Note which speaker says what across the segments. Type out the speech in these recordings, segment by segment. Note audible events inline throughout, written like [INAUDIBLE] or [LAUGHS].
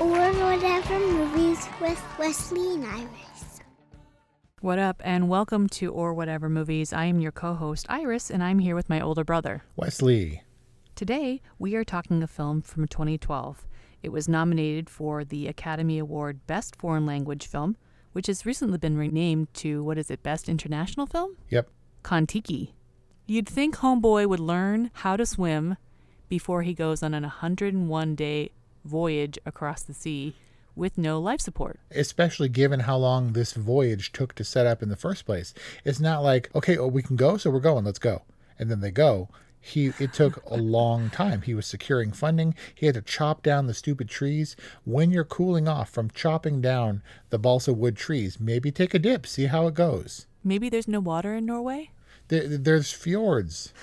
Speaker 1: Or whatever movies with Wesley and Iris.
Speaker 2: What up, and welcome to Or Whatever Movies. I am your co host, Iris, and I'm here with my older brother.
Speaker 3: Wesley.
Speaker 2: Today, we are talking a film from 2012. It was nominated for the Academy Award Best Foreign Language Film, which has recently been renamed to, what is it, Best International Film?
Speaker 3: Yep.
Speaker 2: Kontiki. You'd think Homeboy would learn how to swim before he goes on an 101 day voyage across the sea with no life support.
Speaker 3: Especially given how long this voyage took to set up in the first place. It's not like, okay, oh, we can go, so we're going, let's go. And then they go. He it took a long time. He was securing funding. He had to chop down the stupid trees. When you're cooling off from chopping down the balsa wood trees, maybe take a dip, see how it goes.
Speaker 2: Maybe there's no water in Norway?
Speaker 3: There, there's fjords.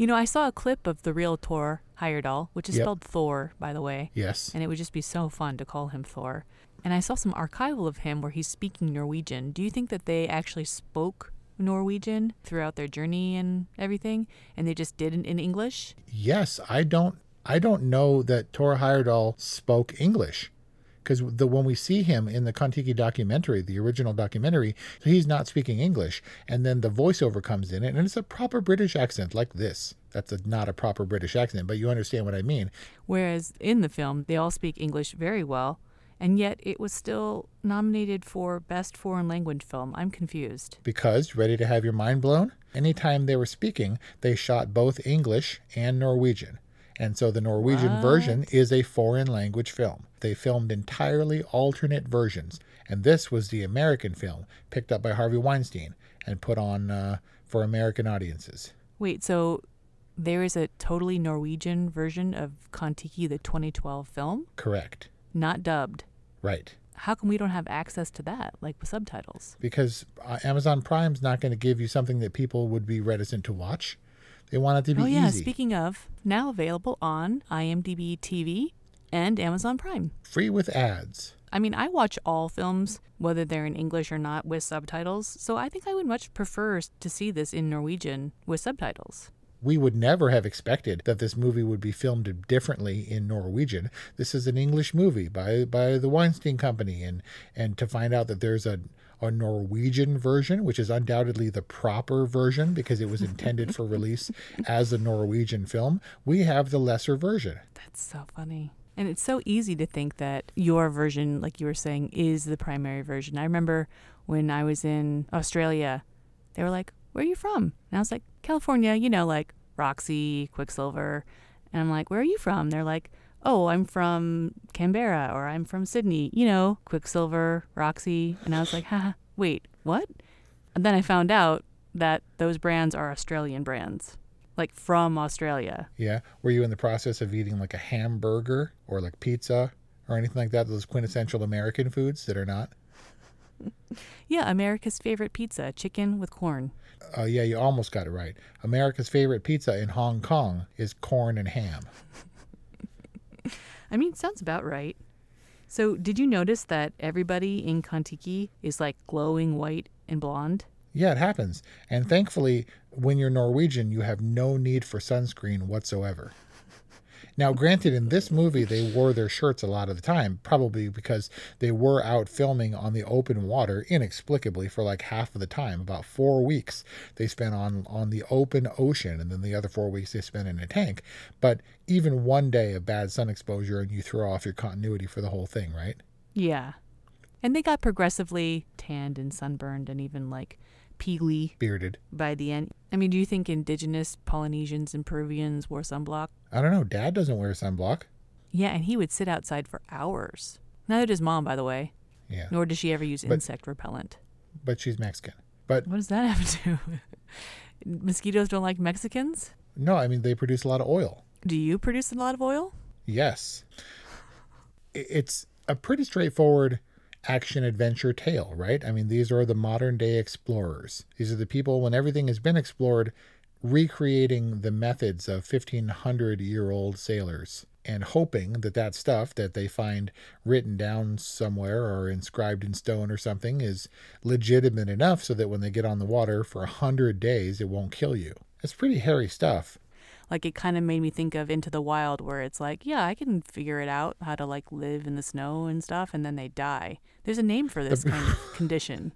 Speaker 2: You know, I saw a clip of the real Thor Heyerdahl, which is
Speaker 3: Yep.
Speaker 2: spelled Thor, by the way.
Speaker 3: Yes.
Speaker 2: And it would just be so fun to call him Thor. And I saw some archival of him where he's speaking Norwegian. Do you think that they actually spoke Norwegian throughout their journey and everything, and they just did it in English?
Speaker 3: Yes, I don't I don't know that Tor Heyerdahl spoke English. Because the when we see him in the Kontiki documentary, the original documentary, he's not speaking English, and then the voiceover comes in, and it's a proper British accent like this. That's a, not a proper British accent, but you understand what I mean.
Speaker 2: Whereas in the film, they all speak English very well, and yet it was still nominated for Best Foreign Language Film. I'm confused.
Speaker 3: Because ready to have your mind blown? Anytime they were speaking, they shot both English and Norwegian. And so the Norwegian version is a foreign language film. They filmed entirely alternate versions. And this was the American film picked up by Harvey Weinstein and put on uh, for American audiences.
Speaker 2: Wait, so there is a totally Norwegian version of Kontiki, the 2012 film,
Speaker 3: Correct.
Speaker 2: not dubbed.
Speaker 3: Right.
Speaker 2: How come we don't have access to that, like with subtitles?
Speaker 3: Because uh, Amazon Prime's not going to give you something that people would be reticent to watch. They want it to be
Speaker 2: oh, yeah.
Speaker 3: easy.
Speaker 2: Speaking of, now available on IMDb TV and Amazon Prime.
Speaker 3: Free with ads.
Speaker 2: I mean, I watch all films, whether they're in English or not, with subtitles, so I think I would much prefer to see this in Norwegian with subtitles.
Speaker 3: We would never have expected that this movie would be filmed differently in Norwegian. This is an English movie by by the Weinstein Company, and and to find out that there's a a Norwegian version, which is undoubtedly the proper version because it was intended for [LAUGHS] release as a Norwegian film, we have the lesser version.
Speaker 2: That's so funny. And it's so easy to think that your version, like you were saying, is the primary version. I remember when I was in Australia, they were like, Where are you from? And I was like, California, you know, like Roxy, Quiksilver. And I'm like, Where are you from? They're like, Oh, I'm from Canberra or I'm from Sydney, you know, Quiksilver, Roxy. And I was like, Haha, wait, what? And then I found out that those brands are Australian brands, like from Australia.
Speaker 3: Yeah. Were you in the process of eating like a hamburger or like pizza or anything like that? Those quintessential American foods that are not? [LAUGHS]
Speaker 2: Yeah, America's favorite pizza, chicken with corn.
Speaker 3: Uh, yeah, you almost got it right. America's favorite pizza in Hong Kong is corn and ham. [LAUGHS]
Speaker 2: I mean, sounds about right. So, did you notice that everybody in Kontiki is like glowing white and blonde?
Speaker 3: Yeah, it happens. And thankfully, when you're Norwegian, you have no need for sunscreen whatsoever. Now, granted, in this movie, they wore their shirts a lot of the time, probably because they were out filming on the open water inexplicably for like half of the time. About four weeks they spent on on the open ocean, and then the other four weeks they spent in a tank. But even one day of bad sun exposure, and you throw off your continuity for the whole thing, right?
Speaker 2: Yeah. And they got progressively tanned and sunburned and even like peely
Speaker 3: Bearded.
Speaker 2: by the end. I mean, do you think indigenous Polynesians and Peruvians wore sunblock?
Speaker 3: I don't know. Dad doesn't wear sunblock.
Speaker 2: Yeah, and he would sit outside for hours. Neither does mom, by the way.
Speaker 3: Yeah.
Speaker 2: Nor does she ever use
Speaker 3: But-
Speaker 2: insect repellent.
Speaker 3: But she's Mexican. But
Speaker 2: What does that have to do? [LAUGHS] Mosquitoes don't like Mexicans?
Speaker 3: no, I mean, they produce a lot of oil.
Speaker 2: Do you produce a lot of oil?
Speaker 3: Yes. It's a pretty straightforward action adventure tale, right? I mean, these are the modern day explorers. These are the people, when everything has been explored, recreating the methods of 1500 year old sailors and hoping that that stuff that they find written down somewhere or inscribed in stone or something is legitimate enough so that when they get on the water for a hundred days, it won't kill you. It's pretty hairy stuff.
Speaker 2: Like it kind of made me think of Into the Wild, where it's like, yeah, I can figure it out how to like live in the snow and stuff, and then they die. There's a name for this kind of [LAUGHS] condition.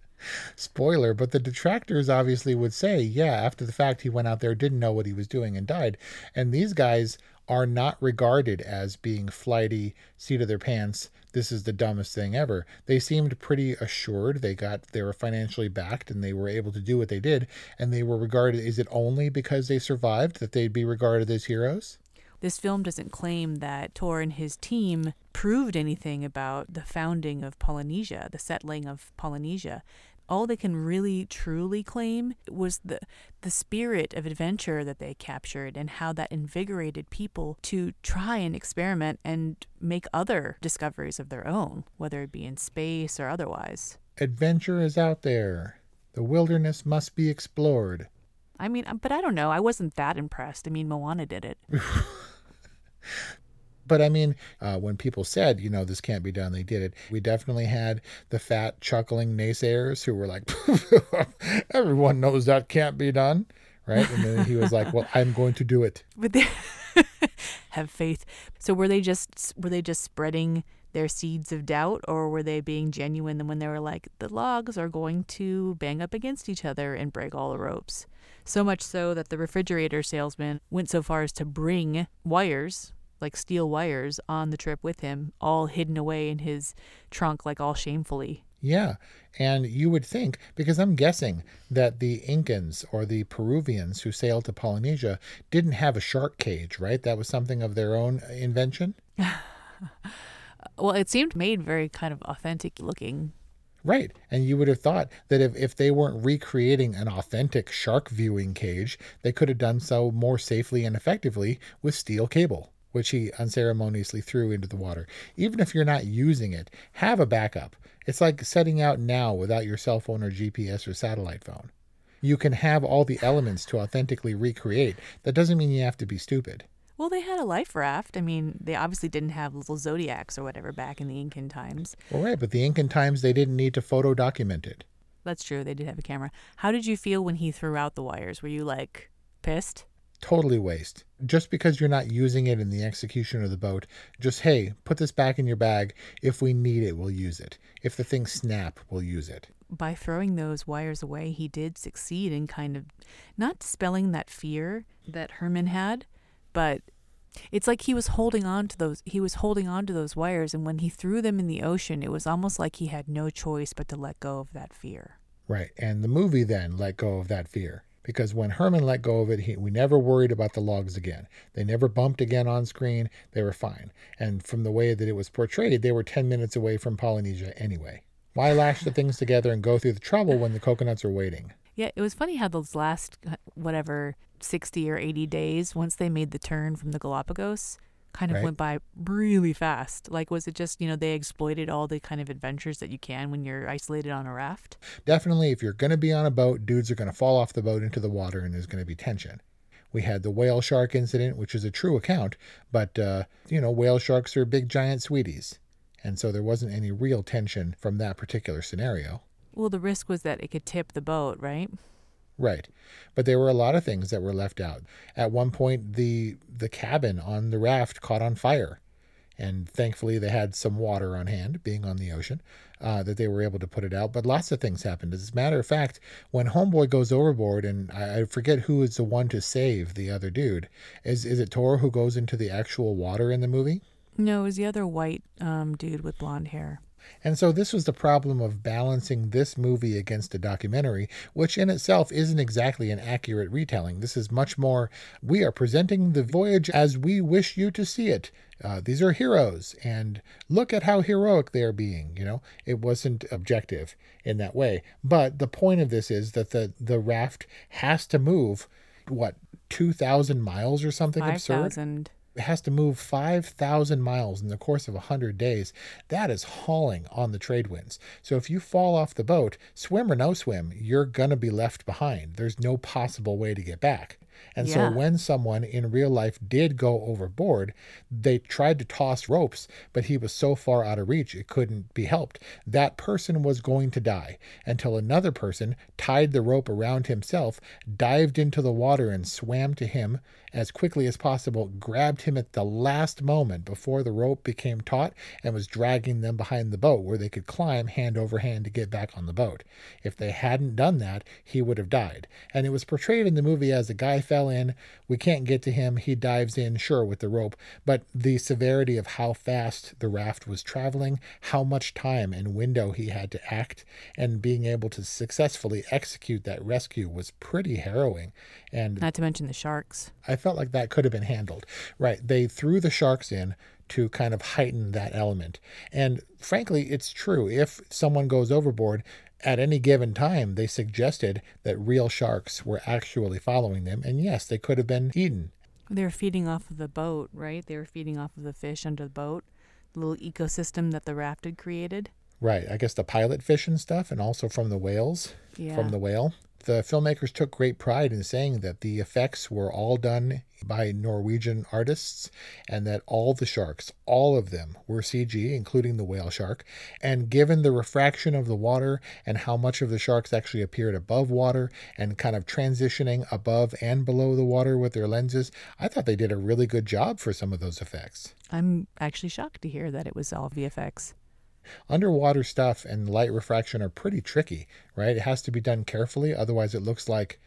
Speaker 3: spoiler, but the detractors obviously would say, yeah, after the fact, he went out there, didn't know what he was doing, and died. And these guys are not regarded as being flighty, seat of their pants. This is the dumbest thing ever. They seemed pretty assured. They got they were financially backed and they were able to do what they did. And they were regarded. Is it only because they survived that they'd be regarded as heroes?
Speaker 2: This film doesn't claim that Tor and his team proved anything about the founding of Polynesia, the settling of Polynesia. All they can really truly claim was the the spirit of adventure that they captured and how that invigorated people to try and experiment and make other discoveries of their own, whether it be in space or otherwise.
Speaker 3: Adventure is out there. The wilderness must be explored.
Speaker 2: I mean, uh, but I don't know. I wasn't that impressed. I mean, Moana did it. [LAUGHS]
Speaker 3: But I mean, uh, when people said, you know, this can't be done, they did it. We definitely had the fat, chuckling naysayers who were like, [LAUGHS] everyone knows that can't be done, right? And then he was like, well, I'm going to do it. [LAUGHS]
Speaker 2: but they [LAUGHS] have faith. So were they just were they just spreading their seeds of doubt, or were they being genuine when they were like, the logs are going to bang up against each other and break all the ropes? So much so that the refrigerator salesman went so far as to bring wires, like steel wires, on the trip with him, all hidden away in his trunk, like all shamefully.
Speaker 3: Yeah. And you would think, because I'm guessing that the Incans or the Peruvians who sailed to Polynesia didn't have a shark cage, right? That was something of their own uh, invention. [LAUGHS]
Speaker 2: Well, it seemed made very kind of authentic looking.
Speaker 3: Right. And you would have thought that if, if they weren't recreating an authentic shark viewing cage, they could have done so more safely and effectively with steel cable, which he unceremoniously threw into the water. Even if you're not using it, have a backup. It's like setting out now without your cell phone or GPS or satellite phone. You can have all the elements to authentically recreate. That doesn't mean you have to be stupid.
Speaker 2: Well, they had a life raft. I mean, they obviously didn't have little zodiacs or whatever back in the Incan times.
Speaker 3: Well, right, but the Incan times, they didn't need to photo document it.
Speaker 2: That's true. They did have a camera. How did you feel when he threw out the wires? Were you like pissed?
Speaker 3: Totally waste. Just because you're not using it in the execution of the boat, just hey, put this back in your bag. If we need it, we'll use it. If the things snap, we'll use it.
Speaker 2: By throwing those wires away, he did succeed in kind of not dispelling that fear that Herman had, but it's like he was holding on to those he was holding on to those wires and when he threw them in the ocean, it was almost like he had no choice but to let go of that fear.
Speaker 3: Right. And the movie then let go of that fear. Because when Herman let go of it, he, we never worried about the logs again. They never bumped again on screen. They were fine. And from the way that it was portrayed, they were 10 minutes away from Polynesia anyway. Why lash the things together and go through the trouble when the coconuts are waiting?
Speaker 2: Yeah, it was funny how those last whatever 60 or 80 days once they made the turn from the Galapagos kind of
Speaker 3: Right.
Speaker 2: went by really fast. Like was it just, you know, they exploited all the kind of adventures that you can when you're isolated on a raft?
Speaker 3: Definitely, if you're going to be on a boat, dudes are going to fall off the boat into the water and there's going to be tension. We had the whale shark incident, which is a true account, but, uh, you know, whale sharks are big giant sweeties. And so there wasn't any real tension from that particular scenario.
Speaker 2: Well, the risk was that it could tip the boat, right?
Speaker 3: Right. But there were a lot of things that were left out. At one point the the cabin on the raft caught on fire. And thankfully they had some water on hand, being on the ocean, uh, that they were able to put it out. But lots of things happened. As a matter of fact, when Homeboy goes overboard, and I, I forget who is the one to save the other dude. Is is it Tor who goes into the actual water in the movie?
Speaker 2: No, it was the other white um, dude with blonde hair.
Speaker 3: And so this was the problem of balancing this movie against a documentary, which in itself isn't exactly an accurate retelling. This is much more, we are presenting the voyage as we wish you to see it. Uh, these are heroes, and look at how heroic they are being. You know, it wasn't objective in that way. But the point of this is that the, the raft has to move, what, 2,000 miles or something absurd?
Speaker 2: 5,000.
Speaker 3: Has to move 5,000 miles in the course of 100 days. That is hauling on the trade winds. So if you fall off the boat, swim or no swim, you're going to be left behind. There's no possible way to get back. And
Speaker 2: Yeah.
Speaker 3: so when someone in real life did go overboard, they tried to toss ropes, but he was so far out of reach it couldn't be helped. That person was going to die until another person tied the rope around himself, dived into the water and swam to him as quickly as possible, grabbed him at the last moment before the rope became taut and was dragging them behind the boat where they could climb hand over hand to get back on the boat. If they hadn't done that, he would have died. And it was portrayed in the movie as a guy fell in, we can't get to him, he dives in, sure, with the rope, but the severity of how fast the raft was traveling, how much time and window he had to act, and being able to successfully execute that rescue was pretty harrowing. And
Speaker 2: Not to mention the sharks.
Speaker 3: I felt like that could have been handled. Right. They threw the sharks in to kind of heighten that element. And frankly, it's true. If someone goes overboard at any given time, they suggested that real sharks were actually following them. And yes, they could have been eaten.
Speaker 2: They were feeding off of the boat, right? They were feeding off of the fish under the boat, the little ecosystem that the raft had created.
Speaker 3: Right. I guess the pilot fish and stuff, and also from the whales,
Speaker 2: Yeah.
Speaker 3: from the whale. The filmmakers took great pride in saying that the effects were all done by Norwegian artists and that all the sharks, all of them, were CG, including the whale shark. And given the refraction of the water and how much of the sharks actually appeared above water and kind of transitioning above and below the water with their lenses, I thought they did a really good job for some of those effects.
Speaker 2: I'm actually shocked to hear that it was all VFX.
Speaker 3: Underwater stuff and light refraction are pretty tricky, right? It has to be done carefully, otherwise it looks like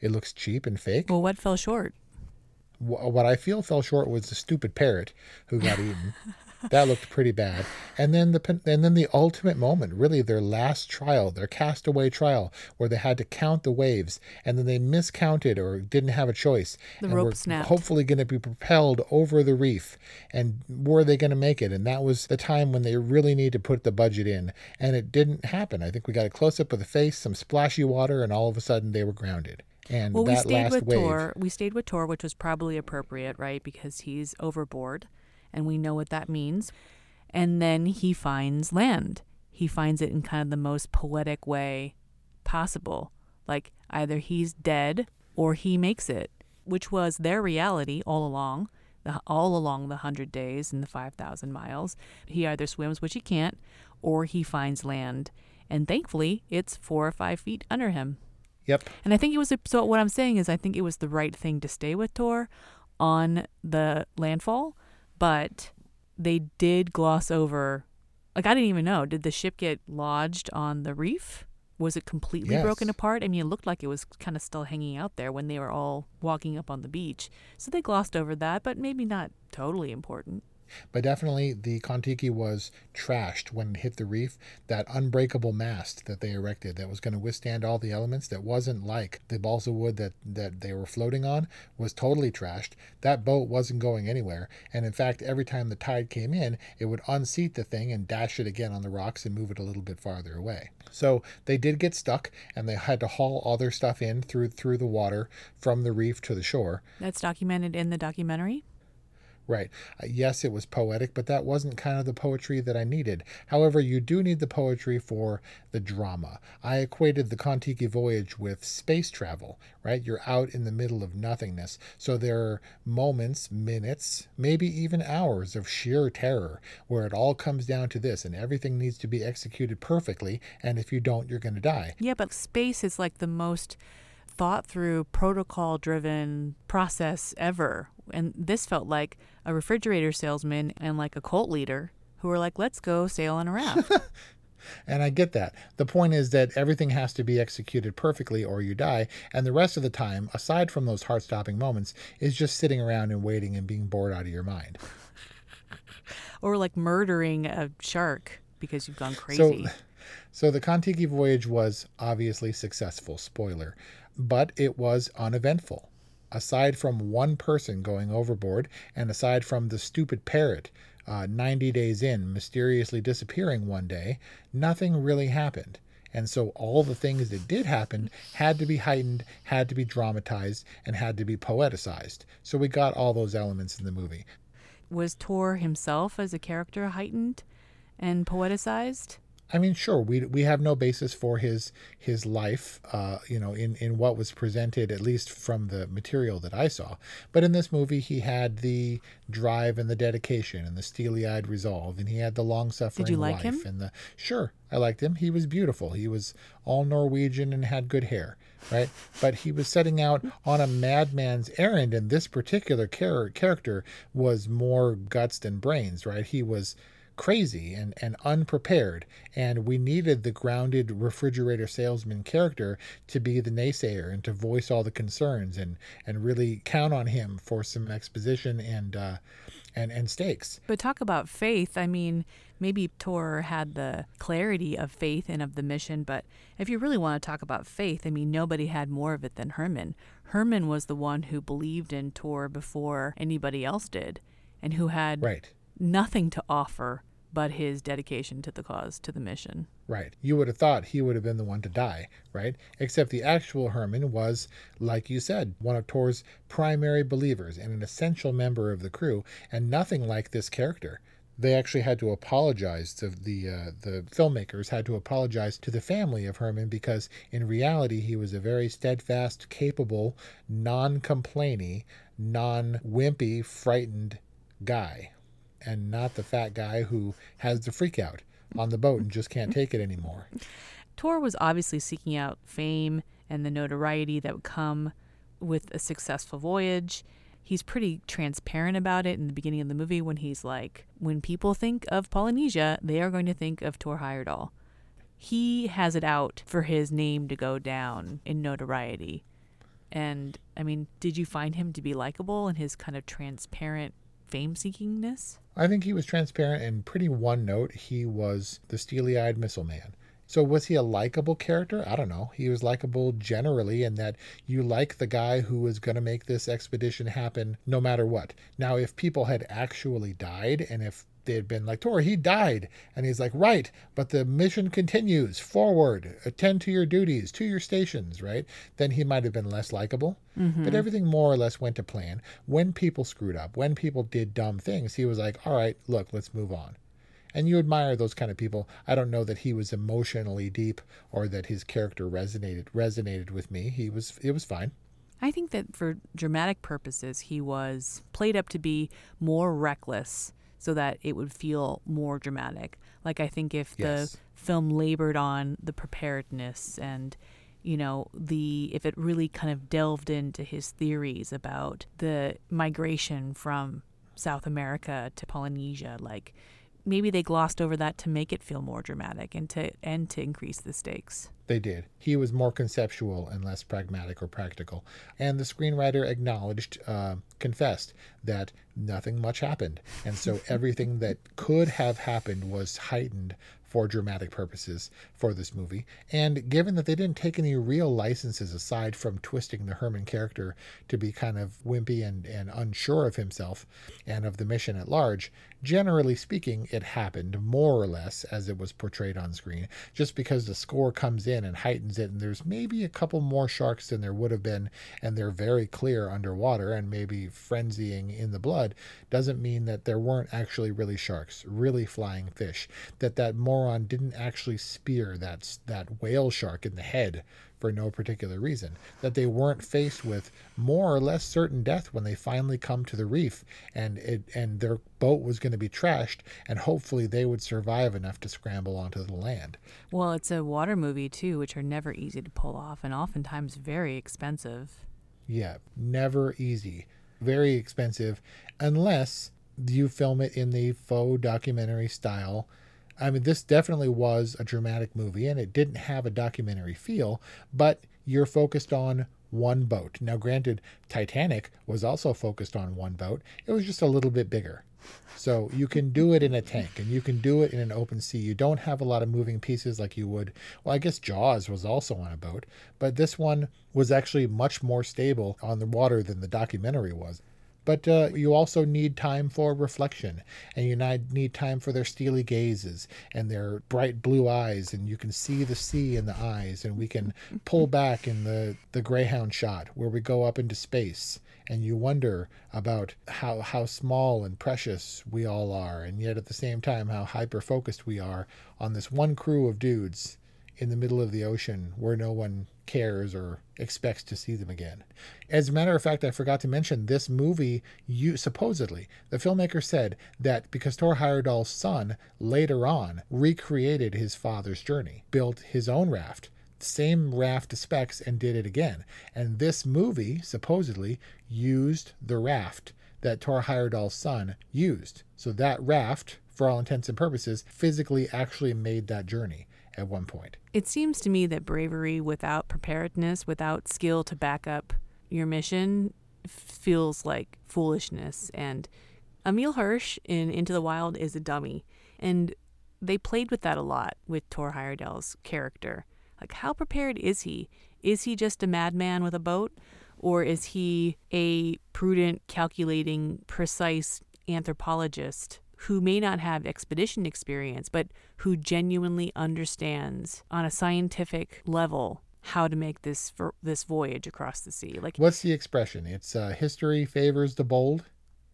Speaker 3: it looks cheap and fake.
Speaker 2: Well, what fell short?
Speaker 3: Wh- What I feel fell short was the stupid parrot who got eaten. [LAUGHS] that looked pretty bad. And then the and then the ultimate moment, really their last trial, their castaway trial, where they had to count the waves, and then they miscounted or didn't have a choice.
Speaker 2: The
Speaker 3: and
Speaker 2: rope
Speaker 3: were
Speaker 2: snapped.
Speaker 3: Hopefully, going to be propelled over the reef, and were they going to make it? And that was the time when they really need to put the budget in, and it didn't happen. I think we got a close up of the face, some splashy water, and all of a sudden they were grounded. And
Speaker 2: well, we stayed with
Speaker 3: wave.
Speaker 2: Tor. We stayed with Tor, which was probably appropriate, right? Because he's overboard, and we know what that means. And then he finds land. He finds it in kind of the most poetic way possible. Like either he's dead or he makes it, which was their reality all along. The, all along the hundred days and the five thousand miles, he either swims, which he can't, or he finds land. And thankfully, it's four or five feet under him.
Speaker 3: Yep.
Speaker 2: And I think it was so. What I'm saying is, I think it was the right thing to stay with Tor on the landfall, but they did gloss over. Like I didn't even know. Did the ship get lodged on the reef? Was it completely broken apart? I mean, it looked like it was kind of still hanging out there when they were all walking up on the beach. So they glossed over that, but maybe not totally important.
Speaker 3: But definitely the Kontiki was trashed when it hit the reef. That unbreakable mast that they erected that was going to withstand all the elements, that wasn't like the balsa wood that, that they were floating on, was totally trashed. That boat wasn't going anywhere. And in fact, every time the tide came in, it would unseat the thing and dash it again on the rocks and move it a little bit farther away. So they did get stuck and they had to haul all their stuff in through through the water from the reef to the shore.
Speaker 2: That's documented in the documentary.
Speaker 3: Right. Uh, yes, it was poetic, but that wasn't kind of the poetry that I needed. However, you do need the poetry for the drama. I equated the Kontiki voyage with space travel, right? You're out in the middle of nothingness. So there are moments, minutes, maybe even hours of sheer terror where it all comes down to this and everything needs to be executed perfectly. And if you don't, you're going to die.
Speaker 2: Yeah, but space is like the most thought through, protocol driven process ever. And this felt like a refrigerator salesman and like a cult leader who were like, let's go sail on a raft. [LAUGHS]
Speaker 3: And I get that. The point is that everything has to be executed perfectly or you die. And the rest of the time, aside from those heart stopping moments, is just sitting around and waiting and being bored out of your mind. [LAUGHS]
Speaker 2: or like murdering a shark because you've gone crazy.
Speaker 3: So, [LAUGHS] so the Kontiki voyage was obviously successful, spoiler, but it was uneventful. Aside from one person going overboard, and aside from the stupid parrot uh, 90 days in mysteriously disappearing one day, nothing really happened. And so all the things that did happen had to be heightened, had to be dramatized, and had to be poeticized. So we got all those elements in the movie.
Speaker 2: Was Tor himself as a character heightened and poeticized?
Speaker 3: I mean, sure, we we have no basis for his his life, uh, you know, in in what was presented, at least from the material that I saw. But in this movie, he had the drive and the dedication and the steely-eyed resolve, and he had the long-suffering
Speaker 2: Did you like
Speaker 3: life
Speaker 2: him?
Speaker 3: and the sure, I liked him. He was beautiful. He was all Norwegian and had good hair, right? but he was setting out on a madman's errand, and this particular char- character was more guts than brains, right? He was crazy and, and unprepared. And we needed the grounded refrigerator salesman character to be the naysayer and to voice all the concerns and, and really count on him for some exposition and uh, and, and stakes.
Speaker 2: But talk about faith. I mean, maybe Tor had the clarity of faith and of the mission, but if you really want to talk about faith, I mean, nobody had more of it than Herman. Herman was the one who believed in Tor before anybody else did and who had
Speaker 3: right.
Speaker 2: nothing to offer but his dedication to the cause, to the mission.
Speaker 3: Right. You would have thought he would have been the one to die, right? Except the actual Herman was, like you said, one of Tor's primary believers and an essential member of the crew, and nothing like this character. They actually had to apologize to the uh, the filmmakers had to apologize to the family of Herman because in reality he was a very steadfast, capable, non-complaining, non-wimpy, frightened guy and not the fat guy who has the freak out on the boat and just can't take it anymore.
Speaker 2: Tor was obviously seeking out fame and the notoriety that would come with a successful voyage. He's pretty transparent about it in the beginning of the movie when he's like, when people think of Polynesia, they are going to think of Tor Heyerdahl. He has it out for his name to go down in notoriety. And I mean, did you find him to be likable and his kind of transparent fame seekingness?
Speaker 3: I think he was transparent and pretty one note. He was the steely eyed missile man. So was he a likable character? I don't know. He was likable generally in that you like the guy who was going to make this expedition happen no matter what. Now, if people had actually died and if they had been like, Tor, he died. And he's like, right, but the mission continues forward, attend to your duties, to your stations, right? Then he might have been less likable.
Speaker 2: Mm-hmm.
Speaker 3: But everything more or less went to plan. When people screwed up, when people did dumb things, he was like, all right, look, let's move on. And you admire those kind of people. I don't know that he was emotionally deep or that his character resonated resonated with me. He was it was fine.
Speaker 2: I think that for dramatic purposes, he was played up to be more reckless so that it would feel more dramatic. Like I think if
Speaker 3: Yes.
Speaker 2: the film labored on the preparedness and you know the if it really kind of delved into his theories about the migration from South America to Polynesia like maybe they glossed over that to make it feel more dramatic and to and to increase the stakes.
Speaker 3: They did. He was more conceptual and less pragmatic or practical. And the screenwriter acknowledged, uh, confessed that nothing much happened. And so [LAUGHS] everything that could have happened was heightened for dramatic purposes for this movie. And given that they didn't take any real licenses aside from twisting the Herman character to be kind of wimpy and, and unsure of himself and of the mission at large, generally speaking, it happened more or less as it was portrayed on screen. Just because the score comes in and heightens it, and there's maybe a couple more sharks than there would have been, and they're very clear underwater and maybe frenzying in the blood, doesn't mean that there weren't actually really sharks, really flying fish. That that moron didn't actually spear that that whale shark in the head for no particular reason. That they weren't faced with more or less certain death when they finally come to the reef and it and their boat was going to be trashed and hopefully they would survive enough to scramble onto the land.
Speaker 2: Well, it's a water movie too, which are never easy to pull off and oftentimes very expensive.
Speaker 3: Yeah, never easy. Very expensive unless you film it in the faux documentary style. I mean, this definitely was a dramatic movie and it didn't have a documentary feel, but you're focused on one boat. Now, granted, Titanic was also focused on one boat, it was just a little bit bigger. So you can do it in a tank and you can do it in an open sea. You don't have a lot of moving pieces like you would. Well, I guess Jaws was also on a boat, but this one was actually much more stable on the water than the documentary was. But uh, you also need time for reflection, and you need time for their steely gazes and their bright blue eyes, and you can see the sea in the eyes, and we can pull [LAUGHS] back in the, the Greyhound shot where we go up into space, and you wonder about how, how small and precious we all are, and yet at the same time how hyper focused we are on this one crew of dudes in the middle of the ocean where no one cares or expects to see them again. As a matter of fact, I forgot to mention this movie. You supposedly the filmmaker said that because Thor Heyerdahl's son later on recreated his father's journey, built his own raft, same raft specs, and did it again. And this movie supposedly used the raft that Thor Heyerdahl's son used. So that raft, for all intents and purposes, physically actually made that journey at one point.
Speaker 2: It seems to me that bravery without preparedness, without skill to back up your mission, feels like foolishness. And Emile Hirsch in Into the Wild is a dummy. And they played with that a lot with Tor Heyerdahl's character. Like, how prepared is he? Is he just a madman with a boat? Or is he a prudent, calculating, precise anthropologist who may not have expedition experience, but who genuinely understands on a scientific level how to make this this voyage across the sea. Like,
Speaker 3: what's the expression? It's uh, history favors the bold.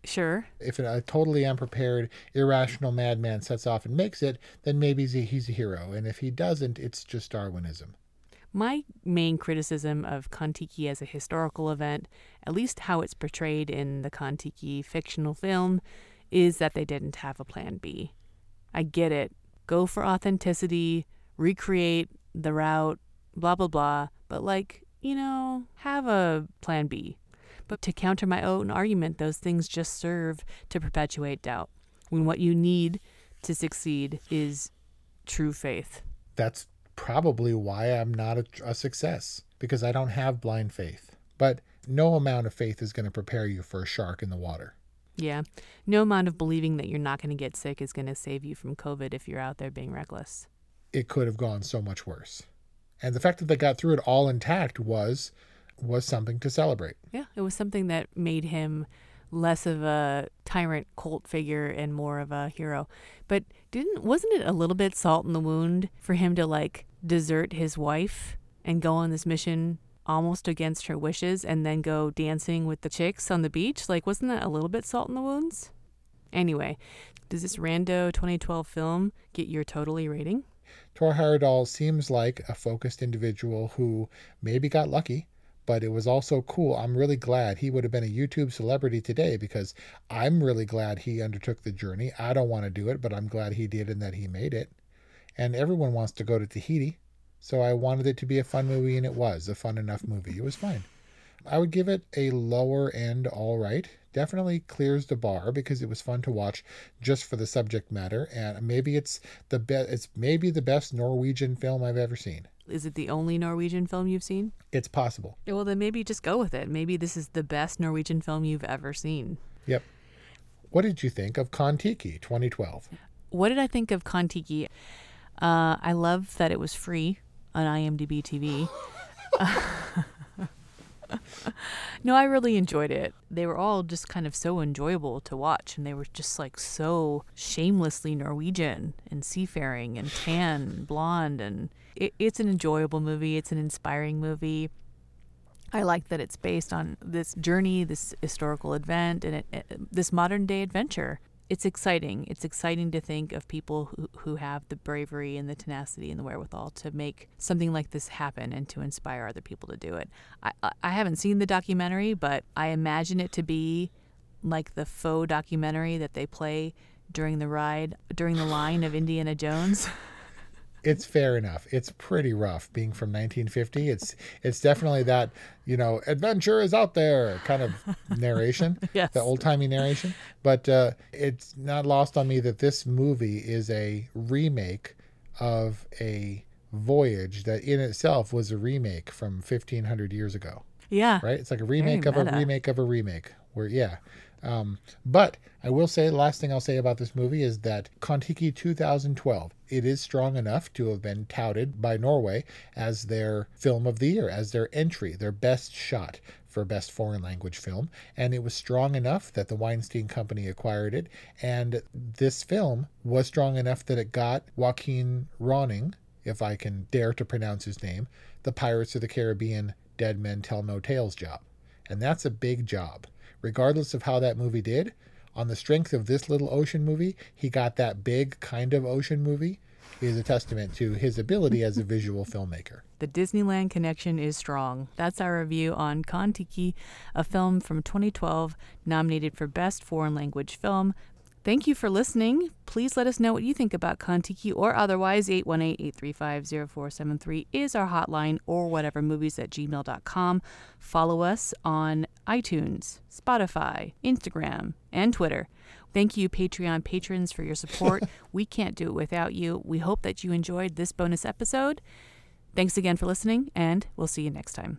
Speaker 2: Sure.
Speaker 3: If a totally unprepared, irrational madman sets off and makes it, then maybe he's a, hero. And if he doesn't, it's just Darwinism.
Speaker 2: My main criticism of Kon-Tiki as a historical event, at least how it's portrayed in the Kon-Tiki fictional film, is that they didn't have a plan B. I get it. Go for authenticity, recreate the route, blah, blah, blah. But, like, you know, have a plan B. But to counter my own argument, those things just serve to perpetuate doubt when what you need to succeed is true faith.
Speaker 3: That's probably why I'm not a, a success because I don't have blind faith. But no amount of faith is going to prepare you for a shark in the water.
Speaker 2: Yeah. No amount of believing that you're not going to get sick is going to save you from COVID if you're out there being reckless.
Speaker 3: It could have gone so much worse. And the fact that they got through it all intact was was something to celebrate.
Speaker 2: Yeah, it was something that made him less of a tyrant cult figure and more of a hero. But didn't wasn't it a little bit salt in the wound for him to like desert his wife and go on this mission almost against her wishes and then go dancing with the chicks on the beach? Like, wasn't that a little bit salt in the wounds? Anyway, does this rando 2012 film get your totally rating?
Speaker 3: Thor Heyerdahl seems like a focused individual who maybe got lucky, but it was also cool. I'm really glad he would have been a YouTube celebrity today because I'm really glad he undertook the journey. I don't want to do it, but I'm glad he did and that he made it. And everyone wants to go to Tahiti. So I wanted it to be a fun movie, and it was a fun enough movie. It was fine. I would give it a lower end all right. Definitely clears the bar because it was fun to watch just for the subject matter, and maybe it's the best. It's maybe the best Norwegian film I've ever seen.
Speaker 2: Is it the only Norwegian film you've seen?
Speaker 3: It's possible.
Speaker 2: Well, then maybe just go with it. Maybe this is the best Norwegian film you've ever seen.
Speaker 3: Yep. What did you think of Kon-Tiki 2012?
Speaker 2: What did I think of Kon-Tiki? Uh, I love that it was free on IMDb TV. [LAUGHS] no, I really enjoyed it. They were all just kind of so enjoyable to watch, and they were just like so shamelessly Norwegian and seafaring and tan and blonde. And it, it's an enjoyable movie, it's an inspiring movie. I like that it's based on this journey, this historical event, and it, it, this modern day adventure. It's exciting. It's exciting to think of people who, who have the bravery and the tenacity and the wherewithal to make something like this happen and to inspire other people to do it. I, I, haven't seen the documentary, but I imagine it to be like the faux documentary that they play during the ride, during the line of Indiana Jones. [LAUGHS]
Speaker 3: it's fair enough. It's pretty rough being from 1950. It's it's definitely that you know adventure is out there kind of [LAUGHS] narration,
Speaker 2: yes.
Speaker 3: the old timey narration. But uh, it's not lost on me that this movie is a remake of a voyage that in itself was a remake from 1500 years ago.
Speaker 2: Yeah.
Speaker 3: Right. It's like a remake
Speaker 2: Very
Speaker 3: of
Speaker 2: meta.
Speaker 3: a remake of a remake. Where yeah. Um, but I will say, the last thing I'll say about this movie is that Kontiki 2012, it is strong enough to have been touted by Norway as their film of the year, as their entry, their best shot for best foreign language film. And it was strong enough that the Weinstein Company acquired it. And this film was strong enough that it got Joaquin Ronning, if I can dare to pronounce his name, the Pirates of the Caribbean Dead Men Tell No Tales job. And that's a big job regardless of how that movie did, on the strength of this little ocean movie, he got that big kind of ocean movie. Is a testament to his ability as a visual filmmaker. [LAUGHS]
Speaker 2: The Disneyland connection is strong. That's our review on Kontiki, a film from 2012 nominated for Best Foreign Language Film. Thank you for listening. Please let us know what you think about Kontiki or otherwise. 818-835-0473 is our hotline or whatever movies at gmail.com. Follow us on iTunes, Spotify, Instagram, and Twitter. Thank you, Patreon patrons, for your support. [LAUGHS] we can't do it without you. We hope that you enjoyed this bonus episode. Thanks again for listening, and we'll see you next time.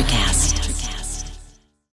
Speaker 4: Electricast.